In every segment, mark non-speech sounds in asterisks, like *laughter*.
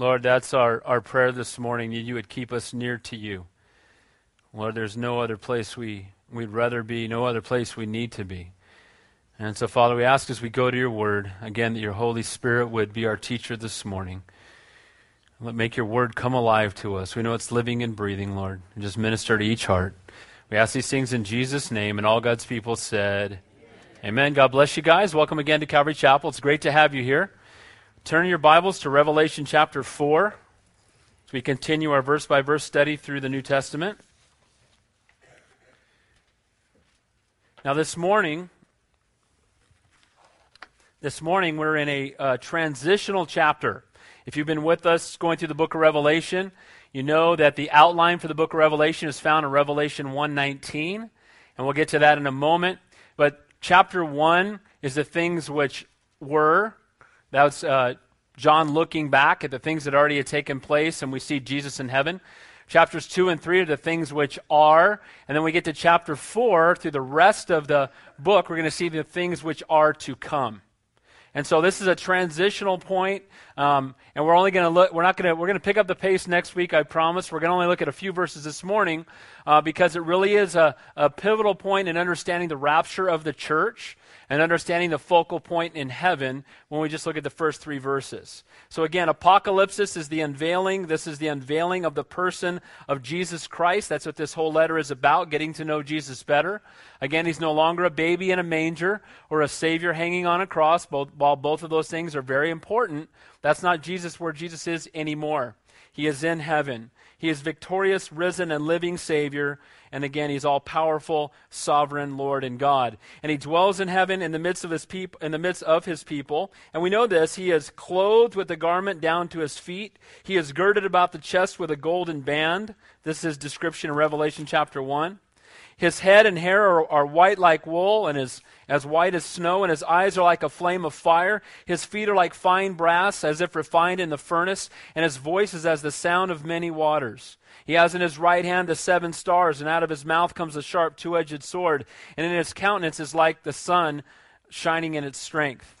Lord, that's our, our prayer this morning, that you would keep us near to you. Lord, there's no other place we, we'd rather be, no other place we need to be. And so, Father, we ask as we go to your word, again, that your Holy Spirit would be our teacher this morning. Let make your word come alive to us. We know it's living and breathing, Lord. And just minister to each heart. We ask these things in Jesus' name, and all God's people said, Amen. Amen. God bless you guys. Welcome again to Calvary Chapel. It's great to have you here. Turn your Bibles to Revelation chapter 4 as we continue our verse by verse study through the New Testament. Now, this morning, this morning we're in a uh, transitional chapter. If you've been with us going through the book of Revelation, you know that the outline for the book of Revelation is found in Revelation 119, and we'll get to that in a moment. But chapter 1 is the things which were. That's uh, John looking back at the things that already had taken place, and we see Jesus in heaven. Chapters 2 and 3 are the things which are. And then we get to chapter 4, through the rest of the book, we're going to see the things which are to come. And so this is a transitional point, um, and we're only going to look. We're not going to. We're going to pick up the pace next week. I promise. We're going to only look at a few verses this morning, uh, because it really is a, a pivotal point in understanding the rapture of the church and understanding the focal point in heaven when we just look at the first three verses. So, again, apocalypse is the unveiling. This is the unveiling of the person of Jesus Christ. That's what this whole letter is about, getting to know Jesus better. Again, he's no longer a baby in a manger or a Savior hanging on a cross, both, while both of those things are very important. That's not Jesus where Jesus is anymore. He is in heaven. He is victorious, risen, and living Savior. And again, he's all powerful, sovereign Lord and God. And he dwells in heaven in the midst of his people in the midst of his people. And we know this. He is clothed with a garment down to his feet. He is girded about the chest with a golden band. This is description in Revelation chapter 1. His head and hair are, are, white like wool, and is as white as snow, and his eyes are like a flame of fire. His feet are like fine brass, as if refined in the furnace, and his voice is as the sound of many waters. He has in his right hand the seven stars, and out of his mouth comes a sharp two edged sword, and in his countenance is like the sun shining in its strength.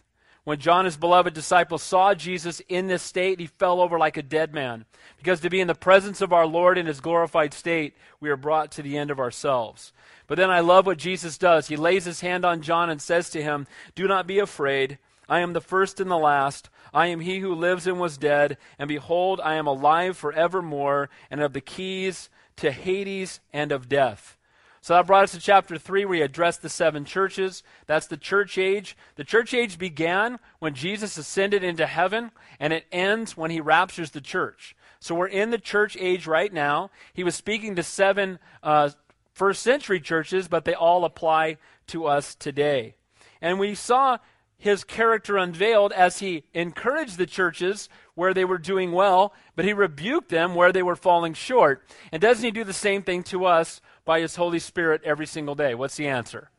When John, his beloved disciple, saw Jesus in this state, he fell over like a dead man. Because to be in the presence of our Lord in his glorified state, we are brought to the end of ourselves. But then I love what Jesus does. He lays his hand on John and says to him, Do not be afraid. I am the first and the last. I am he who lives and was dead, and behold, I am alive forevermore, and of the keys to Hades and of death. So that brought us to chapter 3, where he addressed the seven churches. That's the church age. The church age began when Jesus ascended into heaven, and it ends when he raptures the church. So we're in the church age right now. He was speaking to seven uh, first century churches, but they all apply to us today. And we saw his character unveiled as he encouraged the churches where they were doing well, but he rebuked them where they were falling short. And doesn't he do the same thing to us by his Holy Spirit every single day? What's the answer?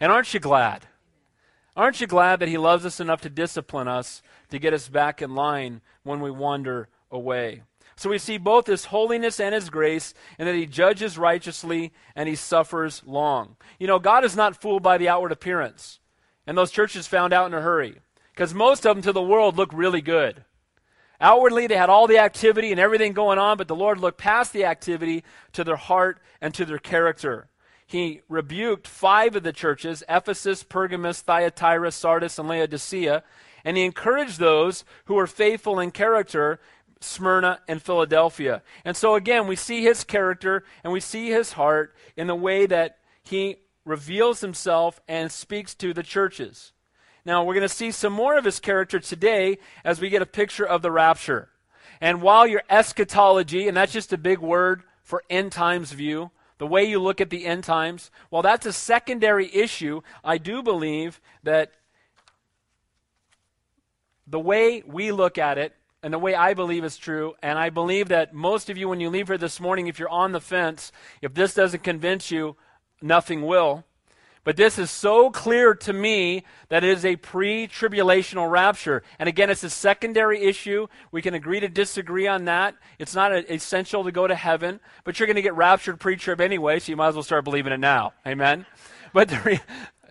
And aren't you glad? Aren't you glad that he loves us enough to discipline us to get us back in line when we wander away? So we see both his holiness and his grace, and that he judges righteously and he suffers long. You know, God is not fooled by the outward appearance. And those churches found out in a hurry. Because most of them to the world look really good. Outwardly, they had all the activity and everything going on, but the Lord looked past the activity to their heart and to their character. He rebuked five of the churches Ephesus, Pergamos, Thyatira, Sardis, and Laodicea. And he encouraged those who were faithful in character Smyrna and Philadelphia. And so again, we see his character and we see his heart in the way that he reveals himself and speaks to the churches. Now, we're going to see some more of his character today as we get a picture of the rapture. And while your eschatology, and that's just a big word for end times view, the way you look at the end times, while that's a secondary issue, I do believe that the way we look at it and the way I believe is true, and I believe that most of you, when you leave here this morning, if you're on the fence, if this doesn't convince you, nothing will. But this is so clear to me that it is a pre tribulational rapture. And again, it's a secondary issue. We can agree to disagree on that. It's not a, essential to go to heaven, but you're going to get raptured pre trib anyway, so you might as well start believing it now. Amen? *laughs* But the re-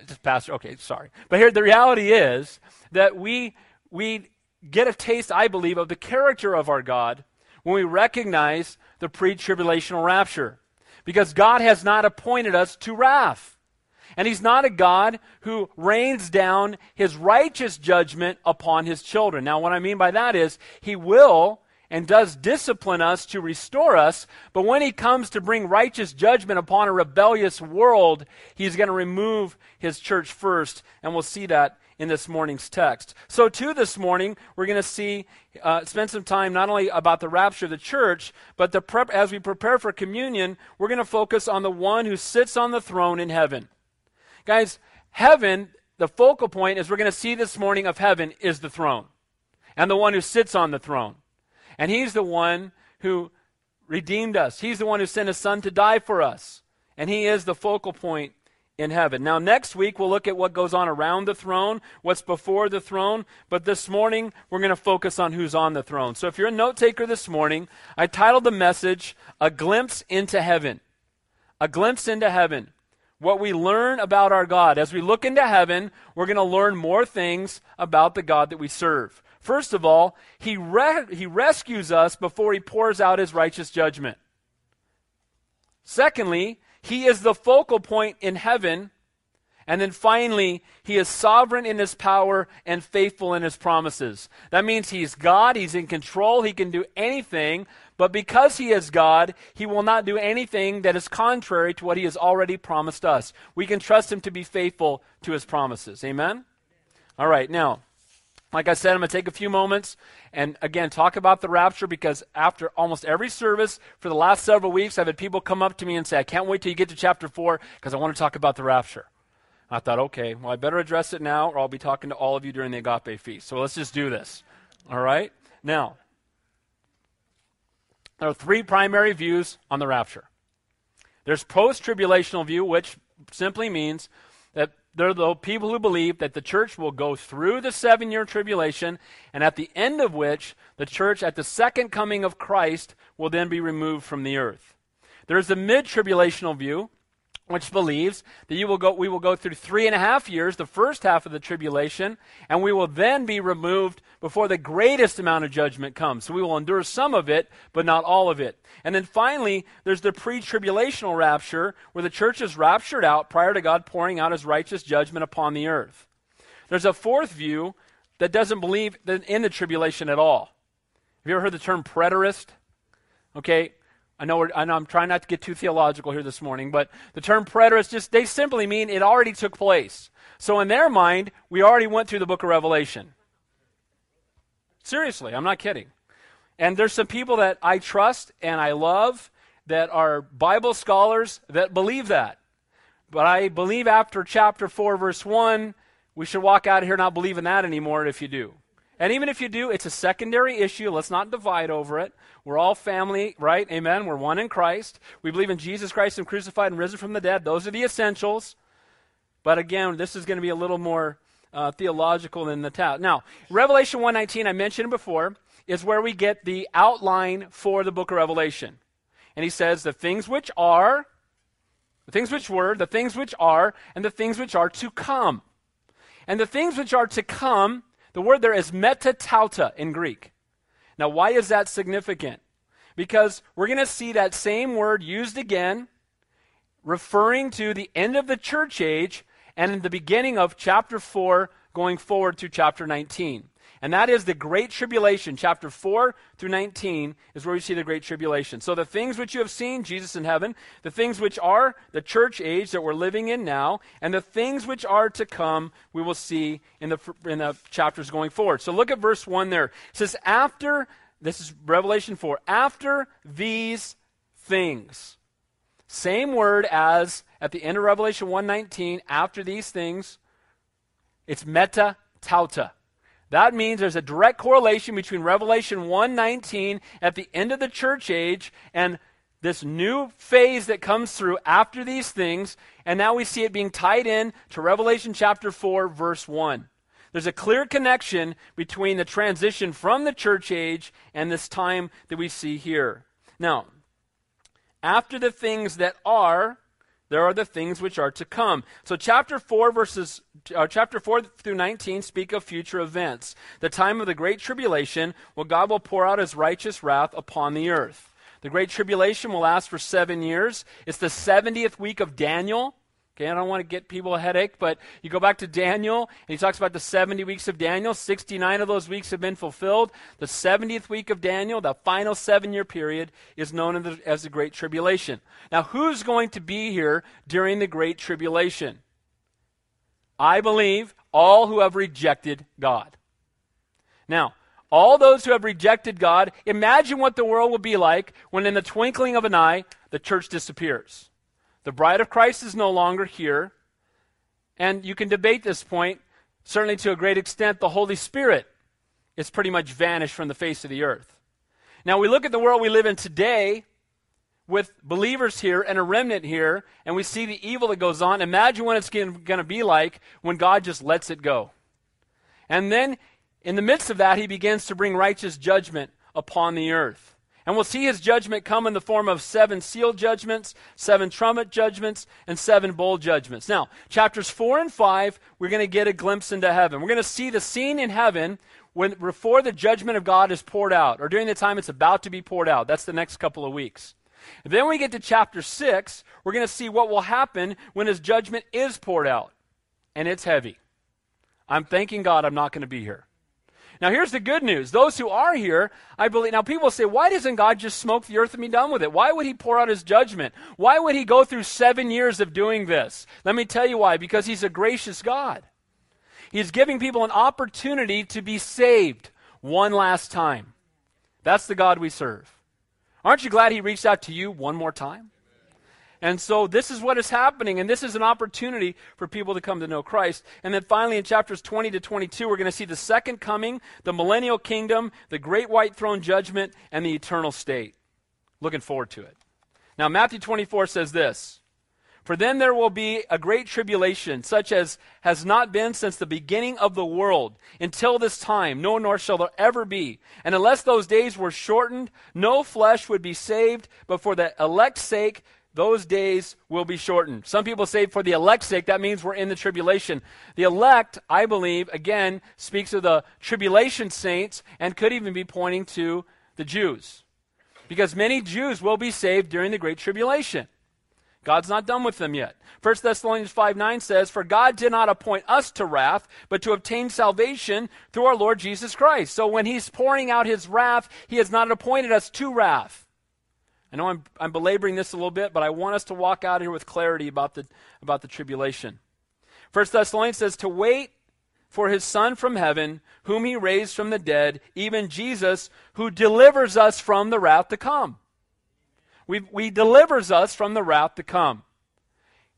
just pastor, okay, sorry. But here, the reality is that we, we get a taste, I believe, of the character of our God when we recognize the pre tribulational rapture. Because God has not appointed us to wrath. And He's not a God who rains down His righteous judgment upon His children. Now, what I mean by that is, He will and does discipline us to restore us, but when He comes to bring righteous judgment upon a rebellious world, He's going to remove His church first. And we'll see that in this morning's text. So, too, this morning, we're going to see, uh, spend some time not only about the rapture of the church, but the prep, as we prepare for communion, we're going to focus on the one who sits on the throne in heaven. Guys, heaven, the focal point, as we're going to see this morning of heaven, is the throne and the one who sits on the throne. And he's the one who redeemed us, he's the one who sent his son to die for us. And he is the focal point in heaven. Now, next week, we'll look at what goes on around the throne, what's before the throne. But this morning, we're going to focus on who's on the throne. So, if you're a note taker this morning, I titled the message, A Glimpse into Heaven. A Glimpse into Heaven. What we learn about our God. As we look into heaven, we're going to learn more things about the God that we serve. First of all, he, re- he rescues us before he pours out his righteous judgment. Secondly, he is the focal point in heaven. And then finally, he is sovereign in his power and faithful in his promises. That means he's God, he's in control, he can do anything, but because he is God, he will not do anything that is contrary to what he has already promised us. We can trust him to be faithful to his promises. Amen? All right, now, like I said, I'm going to take a few moments and again talk about the rapture because after almost every service for the last several weeks, I've had people come up to me and say, I can't wait till you get to chapter 4 because I want to talk about the rapture. I thought, okay, well, I better address it now or I'll be talking to all of you during the agape feast. So let's just do this. All right? Now, there are three primary views on the rapture. There's post tribulational view, which simply means that they're the people who believe that the church will go through the seven year tribulation, and at the end of which, the church, at the second coming of Christ, will then be removed from the earth. There's a mid tribulational view, which believes that you will go, we will go through three and a half years, the first half of the tribulation, and we will then be removed before the greatest amount of judgment comes. So we will endure some of it, but not all of it. And then finally, there's the pre tribulational rapture, where the church is raptured out prior to God pouring out his righteous judgment upon the earth. There's a fourth view that doesn't believe in the tribulation at all. Have you ever heard the term preterist? Okay, I know, I know I'm trying not to get too theological here this morning, but the term preterist just, they simply mean it already took place. So in their mind, we already went through the book of Revelation. Seriously, I'm not kidding. And there's some people that I trust and I love that are Bible scholars that believe that. But I believe after chapter 4, verse 1, we should walk out of here not believing that anymore if you do. And even if you do, it's a secondary issue. Let's not divide over it. We're all family, right? Amen. We're one in Christ. We believe in Jesus Christ and crucified and risen from the dead. Those are the essentials. But again, this is going to be a little more uh, theological than the task. Now, Revelation 119, I mentioned before, is where we get the outline for the book of Revelation. And he says, the things which are, the things which were, the things which are, and the things which are to come. And the things which are to come the word there is metatauta in Greek. Now, why is that significant? Because we're going to see that same word used again, referring to the end of the church age and in the beginning of chapter 4, going forward to chapter 19. And that is the Great Tribulation. Chapter 4 through 19 is where we see the Great Tribulation. So the things which you have seen, Jesus in heaven, the things which are the church age that we're living in now, and the things which are to come, we will see in the, in the chapters going forward. So look at verse 1 there. It says, After, this is Revelation 4, after these things. Same word as at the end of Revelation 119, after these things, it's meta tauta. That means there's a direct correlation between Revelation 1:19 at the end of the church age and this new phase that comes through after these things, and now we see it being tied in to Revelation chapter 4 verse 1. There's a clear connection between the transition from the church age and this time that we see here. Now, after the things that are, there are the things which are to come. So chapter 4 verses uh, chapter 4 through 19 speak of future events. The time of the great tribulation, where God will pour out his righteous wrath upon the earth. The great tribulation will last for 7 years. It's the 70th week of Daniel. Okay, I don't want to get people a headache, but you go back to Daniel, and he talks about the 70 weeks of Daniel. 69 of those weeks have been fulfilled. The 70th week of Daniel, the final seven year period, is known as the Great Tribulation. Now, who's going to be here during the Great Tribulation? I believe all who have rejected God. Now, all those who have rejected God, imagine what the world will be like when, in the twinkling of an eye, the church disappears. The bride of Christ is no longer here. And you can debate this point. Certainly, to a great extent, the Holy Spirit is pretty much vanished from the face of the earth. Now, we look at the world we live in today with believers here and a remnant here, and we see the evil that goes on. Imagine what it's going to be like when God just lets it go. And then, in the midst of that, he begins to bring righteous judgment upon the earth. And we'll see his judgment come in the form of seven seal judgments, seven trumpet judgments, and seven bowl judgments. Now, chapters 4 and 5, we're going to get a glimpse into heaven. We're going to see the scene in heaven when before the judgment of God is poured out, or during the time it's about to be poured out. That's the next couple of weeks. then we get to chapter 6, we're going to see what will happen when his judgment is poured out. And it's heavy. I'm thanking God I'm not going to be here. Now, here's the good news. Those who are here, I believe. Now, people say, why doesn't God just smoke the earth and be done with it? Why would He pour out His judgment? Why would He go through seven years of doing this? Let me tell you why. Because He's a gracious God. He's giving people an opportunity to be saved one last time. That's the God we serve. Aren't you glad He reached out to you one more time? And so this is what is happening, and this is an opportunity for people to come to know Christ. And then finally, in chapters 20 to 22, we're going to see the second coming, the millennial kingdom, the great white throne judgment, and the eternal state. Looking forward to it. Now, Matthew 24 says this For then there will be a great tribulation, such as has not been since the beginning of the world until this time, no nor shall there ever be. And unless those days were shortened, no flesh would be saved, but for the elect's sake, those days will be shortened. Some people say for the elect's sake, that means we're in the tribulation. The elect, I believe, again, speaks of the tribulation saints and could even be pointing to the Jews. Because many Jews will be saved during the Great Tribulation. God's not done with them yet. 1 Thessalonians 5 9 says, For God did not appoint us to wrath, but to obtain salvation through our Lord Jesus Christ. So when He's pouring out His wrath, He has not appointed us to wrath. I know I'm, I'm belaboring this a little bit, but I want us to walk out here with clarity about the, about the tribulation. First Thessalonians says to wait for his Son from heaven, whom he raised from the dead, even Jesus, who delivers us from the wrath to come. We, we delivers us from the wrath to come.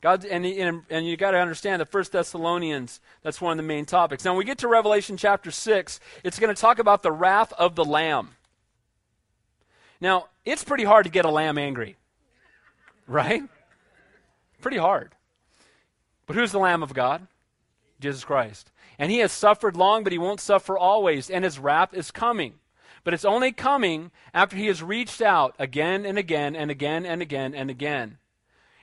God, and, and, and you got to understand the First Thessalonians, that's one of the main topics. Now, when we get to Revelation chapter 6, it's going to talk about the wrath of the Lamb. Now, it's pretty hard to get a lamb angry, right? Pretty hard. But who's the Lamb of God? Jesus Christ. And he has suffered long, but he won't suffer always, and his wrath is coming. But it's only coming after he has reached out again and again and again and again and again.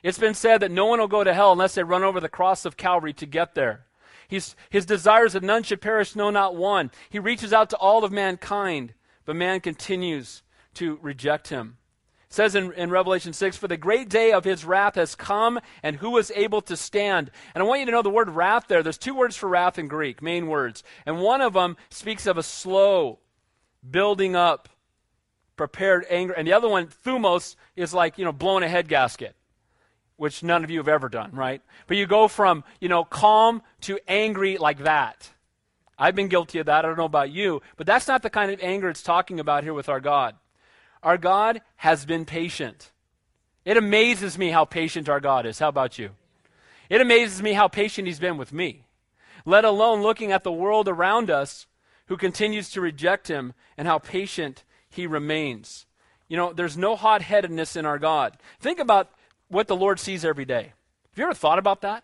It's been said that no one will go to hell unless they run over the cross of Calvary to get there. He's, his desires that none should perish, no, not one. He reaches out to all of mankind, but man continues to reject him. It says in, in Revelation 6, For the great day of his wrath has come, and who is able to stand? And I want you to know the word wrath there. There's two words for wrath in Greek, main words. And one of them speaks of a slow building up, prepared anger. And the other one, thumos, is like, you know, blowing a head gasket, which none of you have ever done, right? But you go from, you know, calm to angry like that. I've been guilty of that. I don't know about you. But that's not the kind of anger it's talking about here with our God. Our God has been patient. It amazes me how patient our God is. How about you? It amazes me how patient He's been with me, let alone looking at the world around us who continues to reject Him and how patient He remains. You know, there's no hot headedness in our God. Think about what the Lord sees every day. Have you ever thought about that?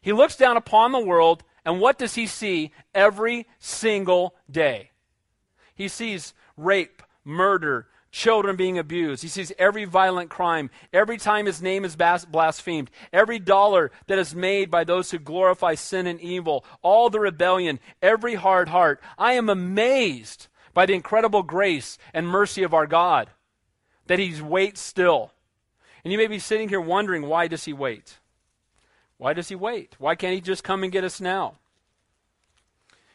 He looks down upon the world, and what does He see every single day? He sees rape, murder, children being abused. He sees every violent crime, every time his name is blasphemed, every dollar that is made by those who glorify sin and evil, all the rebellion, every hard heart. I am amazed by the incredible grace and mercy of our God that he waits still. And you may be sitting here wondering, why does he wait? Why does he wait? Why can't he just come and get us now?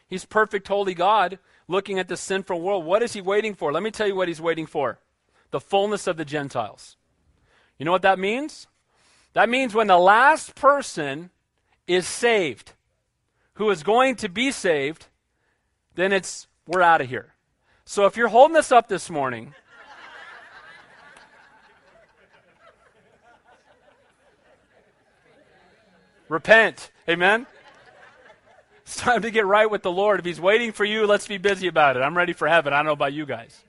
He's perfect, holy God looking at the sinful world. What is he waiting for? Let me tell you what he's waiting for the fullness of the Gentiles. You know what that means? That means when the last person is saved, who is going to be saved, then it's we're out of here. So if you're holding this up this morning, *laughs* repent. Amen. It's time to get right with the Lord. If He's waiting for you, let's be busy about it. I'm ready for heaven. I don't know about you guys.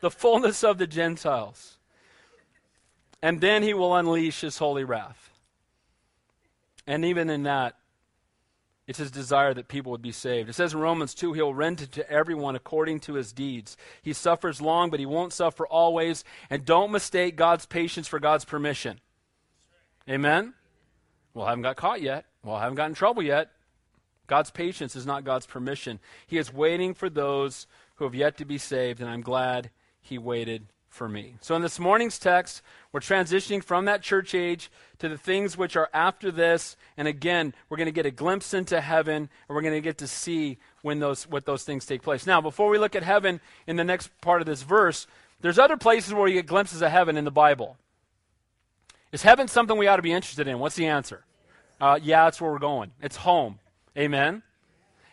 The fullness of the Gentiles. And then He will unleash His holy wrath. And even in that, it's his desire that people would be saved. It says in Romans 2, he'll render to everyone according to his deeds. He suffers long, but he won't suffer always. And don't mistake God's patience for God's permission. Amen? Well, I haven't got caught yet. Well, I haven't gotten in trouble yet. God's patience is not God's permission. He is waiting for those who have yet to be saved, and I'm glad he waited for me. So, in this morning's text, we're transitioning from that church age to the things which are after this. And again, we're going to get a glimpse into heaven, and we're going to get to see when those, what those things take place. Now, before we look at heaven in the next part of this verse, there's other places where you get glimpses of heaven in the Bible. Is heaven something we ought to be interested in? What's the answer? Uh, yeah, that's where we're going. It's home. Amen.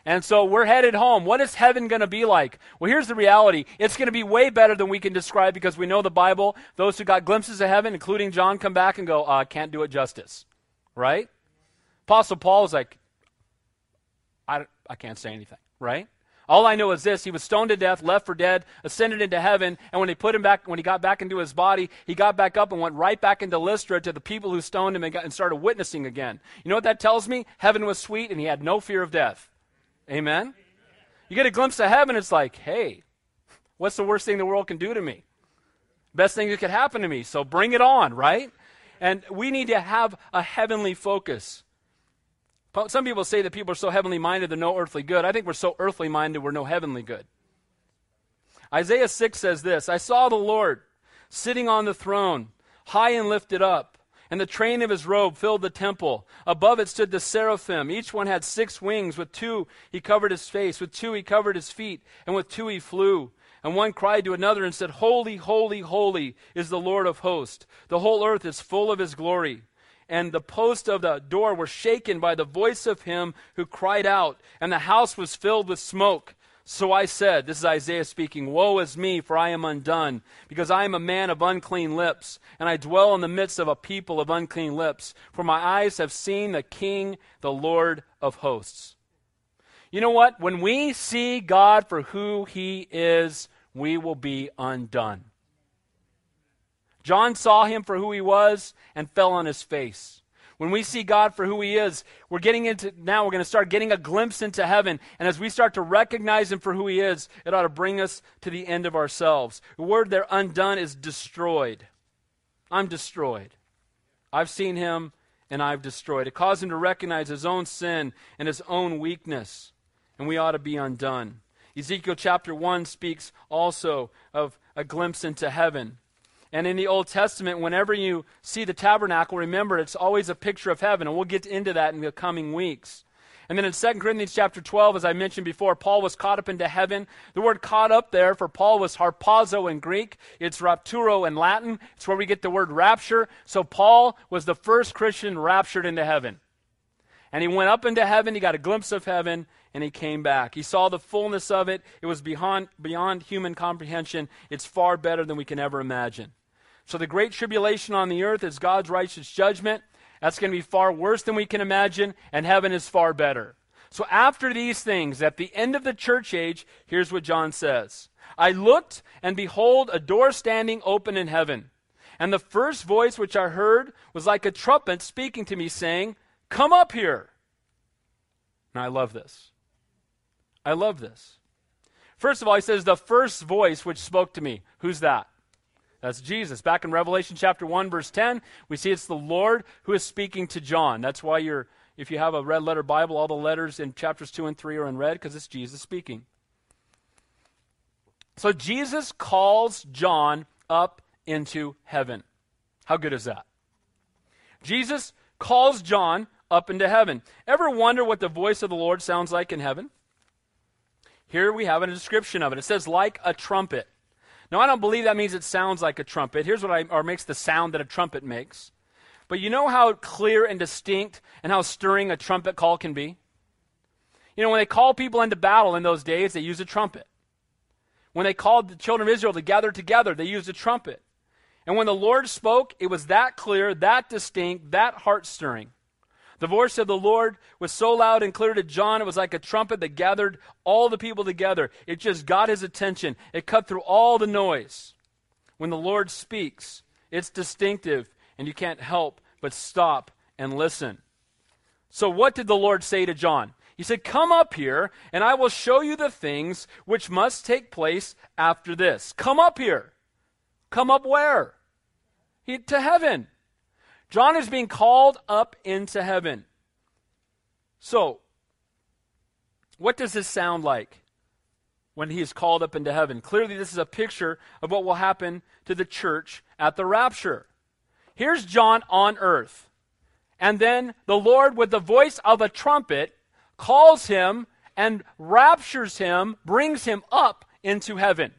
And so we're headed home. What is heaven going to be like? Well, here's the reality. It's going to be way better than we can describe because we know the Bible. Those who got glimpses of heaven, including John, come back and go, uh, can't do it justice. Right? Apostle Paul is like, I, I can't say anything. Right? All I know is this he was stoned to death, left for dead, ascended into heaven, and when they put him back, when he got back into his body, he got back up and went right back into Lystra to the people who stoned him and, got, and started witnessing again. You know what that tells me? Heaven was sweet and he had no fear of death. Amen? You get a glimpse of heaven, it's like, hey, what's the worst thing the world can do to me? Best thing that could happen to me. So bring it on, right? And we need to have a heavenly focus. Some people say that people are so heavenly minded they're no earthly good. I think we're so earthly minded we're no heavenly good. Isaiah 6 says this I saw the Lord sitting on the throne, high and lifted up, and the train of his robe filled the temple. Above it stood the seraphim. Each one had six wings. With two he covered his face, with two he covered his feet, and with two he flew. And one cried to another and said, Holy, holy, holy is the Lord of hosts. The whole earth is full of his glory and the post of the door were shaken by the voice of him who cried out, and the house was filled with smoke. So I said, This is Isaiah speaking, Woe is me, for I am undone, because I am a man of unclean lips, and I dwell in the midst of a people of unclean lips, for my eyes have seen the King, the Lord of hosts. You know what? When we see God for who he is, we will be undone. John saw him for who he was and fell on his face. When we see God for who he is, we're getting into now we're going to start getting a glimpse into heaven. And as we start to recognize him for who he is, it ought to bring us to the end of ourselves. The word there undone is destroyed. I'm destroyed. I've seen him and I've destroyed. It caused him to recognize his own sin and his own weakness. And we ought to be undone. Ezekiel chapter 1 speaks also of a glimpse into heaven. And in the Old Testament, whenever you see the tabernacle, remember it's always a picture of heaven, and we'll get into that in the coming weeks. And then in 2 Corinthians chapter 12, as I mentioned before, Paul was caught up into heaven. The word caught up there for Paul was harpazo in Greek. It's rapturo in Latin. It's where we get the word rapture. So Paul was the first Christian raptured into heaven. And he went up into heaven, he got a glimpse of heaven, and he came back. He saw the fullness of it. It was beyond, beyond human comprehension. It's far better than we can ever imagine. So the great tribulation on the earth is God's righteous judgment. That's going to be far worse than we can imagine, and heaven is far better. So after these things, at the end of the church age, here's what John says I looked, and behold, a door standing open in heaven. And the first voice which I heard was like a trumpet speaking to me, saying, Come up here. Now I love this. I love this. First of all, he says, the first voice which spoke to me. Who's that? That's Jesus. Back in Revelation chapter 1, verse 10, we see it's the Lord who is speaking to John. That's why you're, if you have a red letter Bible, all the letters in chapters 2 and 3 are in red because it's Jesus speaking. So Jesus calls John up into heaven. How good is that? Jesus calls John up into heaven. Ever wonder what the voice of the Lord sounds like in heaven? Here we have a description of it. It says, like a trumpet. Now, I don't believe that means it sounds like a trumpet. Here's what I, or makes the sound that a trumpet makes. But you know how clear and distinct and how stirring a trumpet call can be? You know, when they call people into battle in those days, they used a trumpet. When they called the children of Israel to gather together, they used a trumpet. And when the Lord spoke, it was that clear, that distinct, that heart stirring. The voice of the Lord was so loud and clear to John, it was like a trumpet that gathered all the people together. It just got his attention, it cut through all the noise. When the Lord speaks, it's distinctive, and you can't help but stop and listen. So, what did the Lord say to John? He said, Come up here, and I will show you the things which must take place after this. Come up here. Come up where? He, to heaven. John is being called up into heaven. So, what does this sound like when he is called up into heaven? Clearly, this is a picture of what will happen to the church at the rapture. Here's John on earth. And then the Lord, with the voice of a trumpet, calls him and raptures him, brings him up into heaven.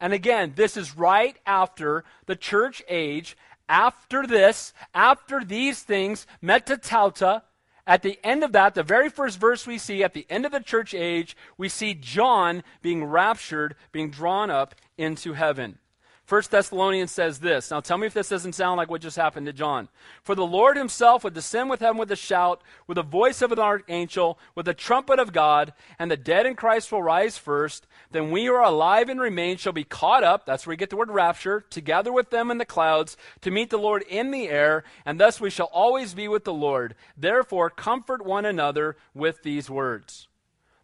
And again, this is right after the church age after this, after these things, metatauta, at the end of that, the very first verse we see, at the end of the church age, we see John being raptured, being drawn up into heaven. First Thessalonians says this. Now tell me if this doesn't sound like what just happened to John. For the Lord himself would descend with heaven with a shout, with the voice of an archangel, with the trumpet of God, and the dead in Christ will rise first. Then we who are alive and remain shall be caught up, that's where we get the word rapture, together with them in the clouds, to meet the Lord in the air, and thus we shall always be with the Lord. Therefore comfort one another with these words.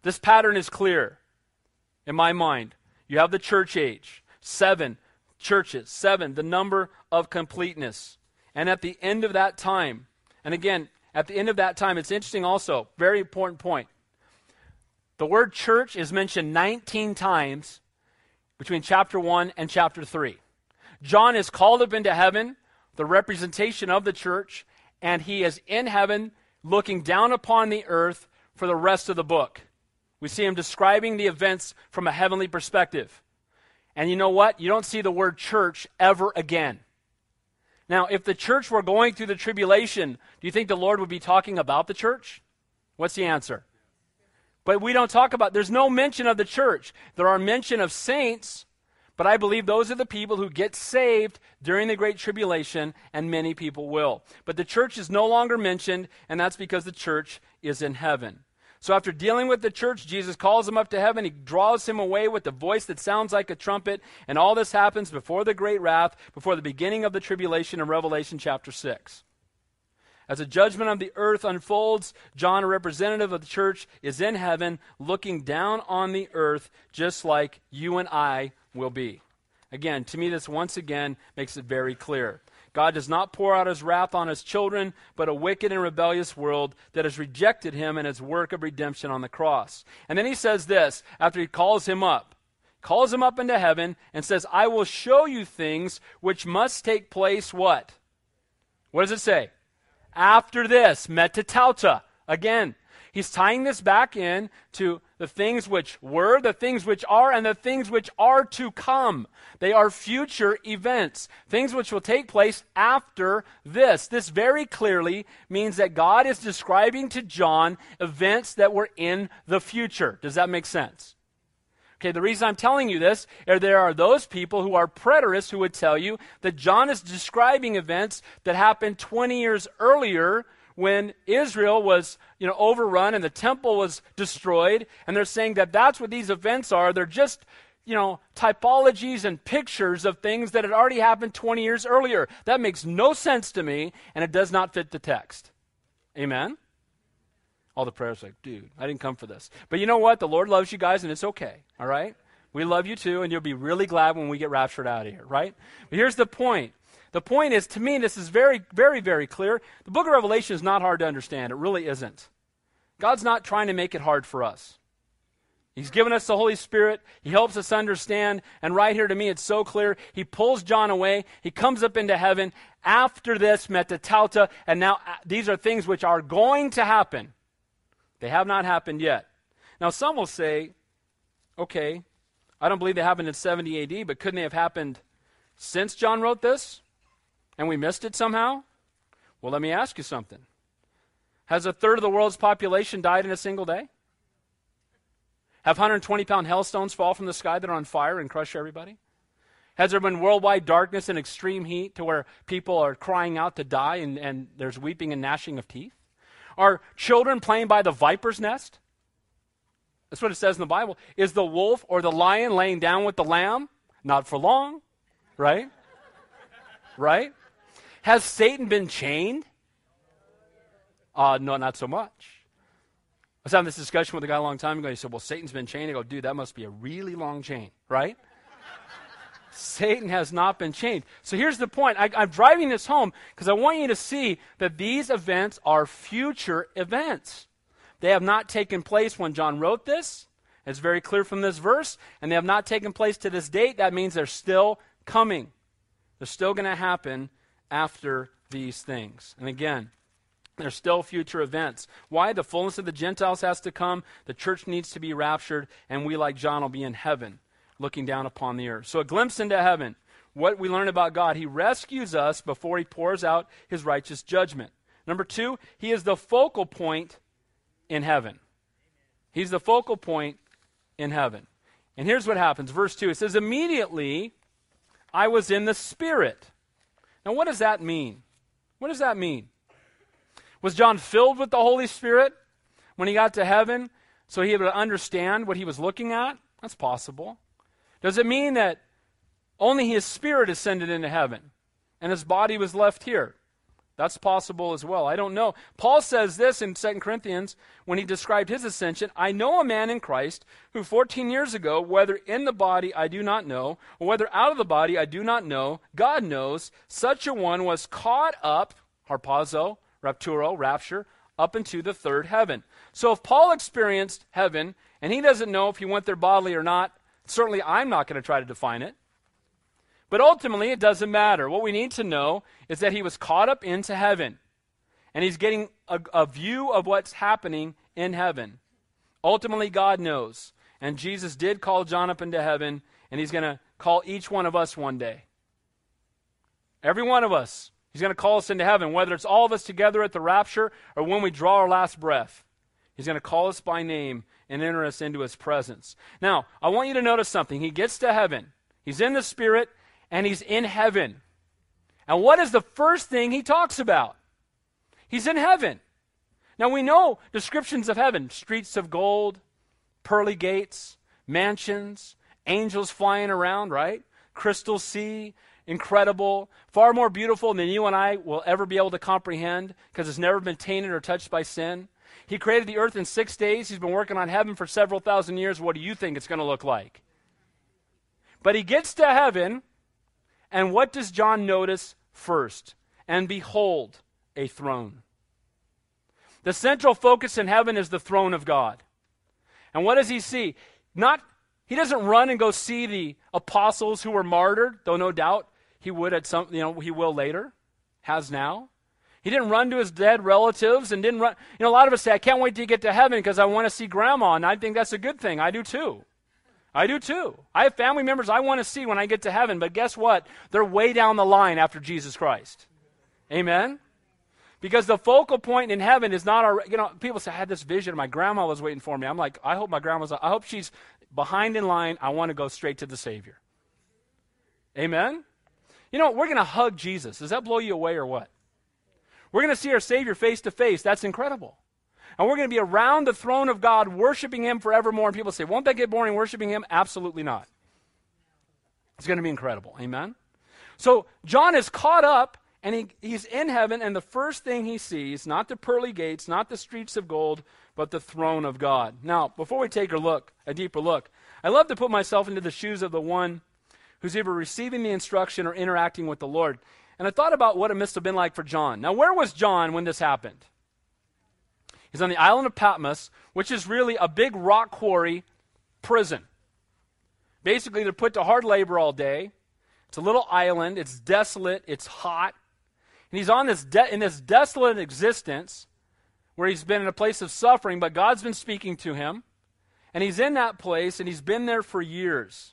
This pattern is clear in my mind. You have the church age. Seven, churches. Seven, the number of completeness. And at the end of that time, and again, at the end of that time, it's interesting also, very important point. The word church is mentioned 19 times between chapter 1 and chapter 3. John is called up into heaven, the representation of the church, and he is in heaven looking down upon the earth for the rest of the book. We see him describing the events from a heavenly perspective. And you know what? You don't see the word church ever again. Now, if the church were going through the tribulation, do you think the Lord would be talking about the church? What's the answer? But we don't talk about there's no mention of the church. There are mention of saints, but I believe those are the people who get saved during the great tribulation and many people will. But the church is no longer mentioned and that's because the church is in heaven. So after dealing with the church, Jesus calls him up to heaven. He draws him away with a voice that sounds like a trumpet. And all this happens before the great wrath, before the beginning of the tribulation in Revelation chapter 6. As the judgment of the earth unfolds, John, a representative of the church, is in heaven looking down on the earth just like you and I will be. Again, to me, this once again makes it very clear. God does not pour out his wrath on his children, but a wicked and rebellious world that has rejected him and his work of redemption on the cross. And then he says this after he calls him up, calls him up into heaven, and says, I will show you things which must take place what? What does it say? After this, metatauta. Again, he's tying this back in to the things which were, the things which are, and the things which are to come. They are future events, things which will take place after this. This very clearly means that God is describing to John events that were in the future. Does that make sense? Okay, the reason I'm telling you this is there are those people who are preterists who would tell you that John is describing events that happened 20 years earlier when Israel was, you know, overrun and the temple was destroyed, and they're saying that that's what these events are. They're just, you know, typologies and pictures of things that had already happened 20 years earlier. That makes no sense to me, and it does not fit the text. Amen? All the prayers like, dude, I didn't come for this. But you know what? The Lord loves you guys, and it's okay. All right? We love you too, and you'll be really glad when we get raptured out of here, right? But here's the point. The point is, to me, this is very, very, very clear. The book of Revelation is not hard to understand. It really isn't. God's not trying to make it hard for us. He's given us the Holy Spirit. He helps us understand. And right here to me, it's so clear. He pulls John away. He comes up into heaven. After this, metatauta. And now uh, these are things which are going to happen. They have not happened yet. Now, some will say, okay, I don't believe they happened in 70 AD, but couldn't they have happened since John wrote this? And we missed it somehow? Well, let me ask you something. Has a third of the world's population died in a single day? Have 120 pound hailstones fall from the sky that are on fire and crush everybody? Has there been worldwide darkness and extreme heat to where people are crying out to die and, and there's weeping and gnashing of teeth? Are children playing by the viper's nest? That's what it says in the Bible. Is the wolf or the lion laying down with the lamb? Not for long, right? right? Has Satan been chained? Uh, no, not so much. I was having this discussion with a guy a long time ago. He said, Well, Satan's been chained. I go, Dude, that must be a really long chain, right? *laughs* Satan has not been chained. So here's the point. I, I'm driving this home because I want you to see that these events are future events. They have not taken place when John wrote this. It's very clear from this verse. And they have not taken place to this date. That means they're still coming. They're still going to happen after these things. And again, there's still future events. Why? The fullness of the Gentiles has to come. The church needs to be raptured. And we, like John, will be in heaven looking down upon the earth. So, a glimpse into heaven. What we learn about God, He rescues us before He pours out His righteous judgment. Number two, He is the focal point in heaven. He's the focal point in heaven. And here's what happens. Verse 2 it says, Immediately I was in the Spirit. Now, what does that mean? What does that mean? Was John filled with the Holy Spirit when he got to heaven so he would understand what he was looking at? That's possible. Does it mean that only his spirit ascended into heaven and his body was left here? That's possible as well. I don't know. Paul says this in 2 Corinthians when he described his ascension I know a man in Christ who 14 years ago, whether in the body I do not know, or whether out of the body I do not know, God knows, such a one was caught up, harpazo, rapturo, rapture, up into the third heaven. So if Paul experienced heaven and he doesn't know if he went there bodily or not, certainly I'm not going to try to define it. But ultimately, it doesn't matter. What we need to know is that he was caught up into heaven, and he's getting a, a view of what's happening in heaven. Ultimately, God knows. And Jesus did call John up into heaven, and he's going to call each one of us one day. Every one of us. He's going to call us into heaven, whether it's all of us together at the rapture or when we draw our last breath. He's going to call us by name and enter us into his presence. Now, I want you to notice something. He gets to heaven, he's in the Spirit, and he's in heaven. And what is the first thing he talks about? He's in heaven. Now we know descriptions of heaven streets of gold, pearly gates, mansions, angels flying around, right? Crystal sea, incredible, far more beautiful than you and I will ever be able to comprehend because it's never been tainted or touched by sin. He created the earth in six days. He's been working on heaven for several thousand years. What do you think it's going to look like? But he gets to heaven and what does John notice first? And behold, a throne. The central focus in heaven is the throne of God. And what does he see? Not he doesn't run and go see the apostles who were martyred, though no doubt he would at some you know he will later, has now. He didn't run to his dead relatives and didn't run. You know, a lot of us say, I can't wait to get to heaven because I want to see grandma, and I think that's a good thing. I do too. I do too. I have family members I want to see when I get to heaven, but guess what? They're way down the line after Jesus Christ. Amen? Because the focal point in heaven is not our, you know, people say, I had this vision, my grandma was waiting for me. I'm like, I hope my grandma's, I hope she's behind in line. I want to go straight to the Savior. Amen? You know, we're going to hug Jesus. Does that blow you away or what? We're going to see our Savior face to face. That's incredible. And we're going to be around the throne of God, worshiping Him forevermore. And people say, won't that get boring worshiping Him? Absolutely not. It's going to be incredible. Amen? So John is caught up and he, he's in heaven, and the first thing he sees, not the pearly gates, not the streets of gold, but the throne of God. Now, before we take a look, a deeper look, I love to put myself into the shoes of the one who's either receiving the instruction or interacting with the Lord. And I thought about what it must have been like for John. Now, where was John when this happened? He's on the island of Patmos, which is really a big rock quarry prison. Basically, they're put to hard labor all day. It's a little island. It's desolate. It's hot. And he's on this de- in this desolate existence where he's been in a place of suffering, but God's been speaking to him. And he's in that place, and he's been there for years.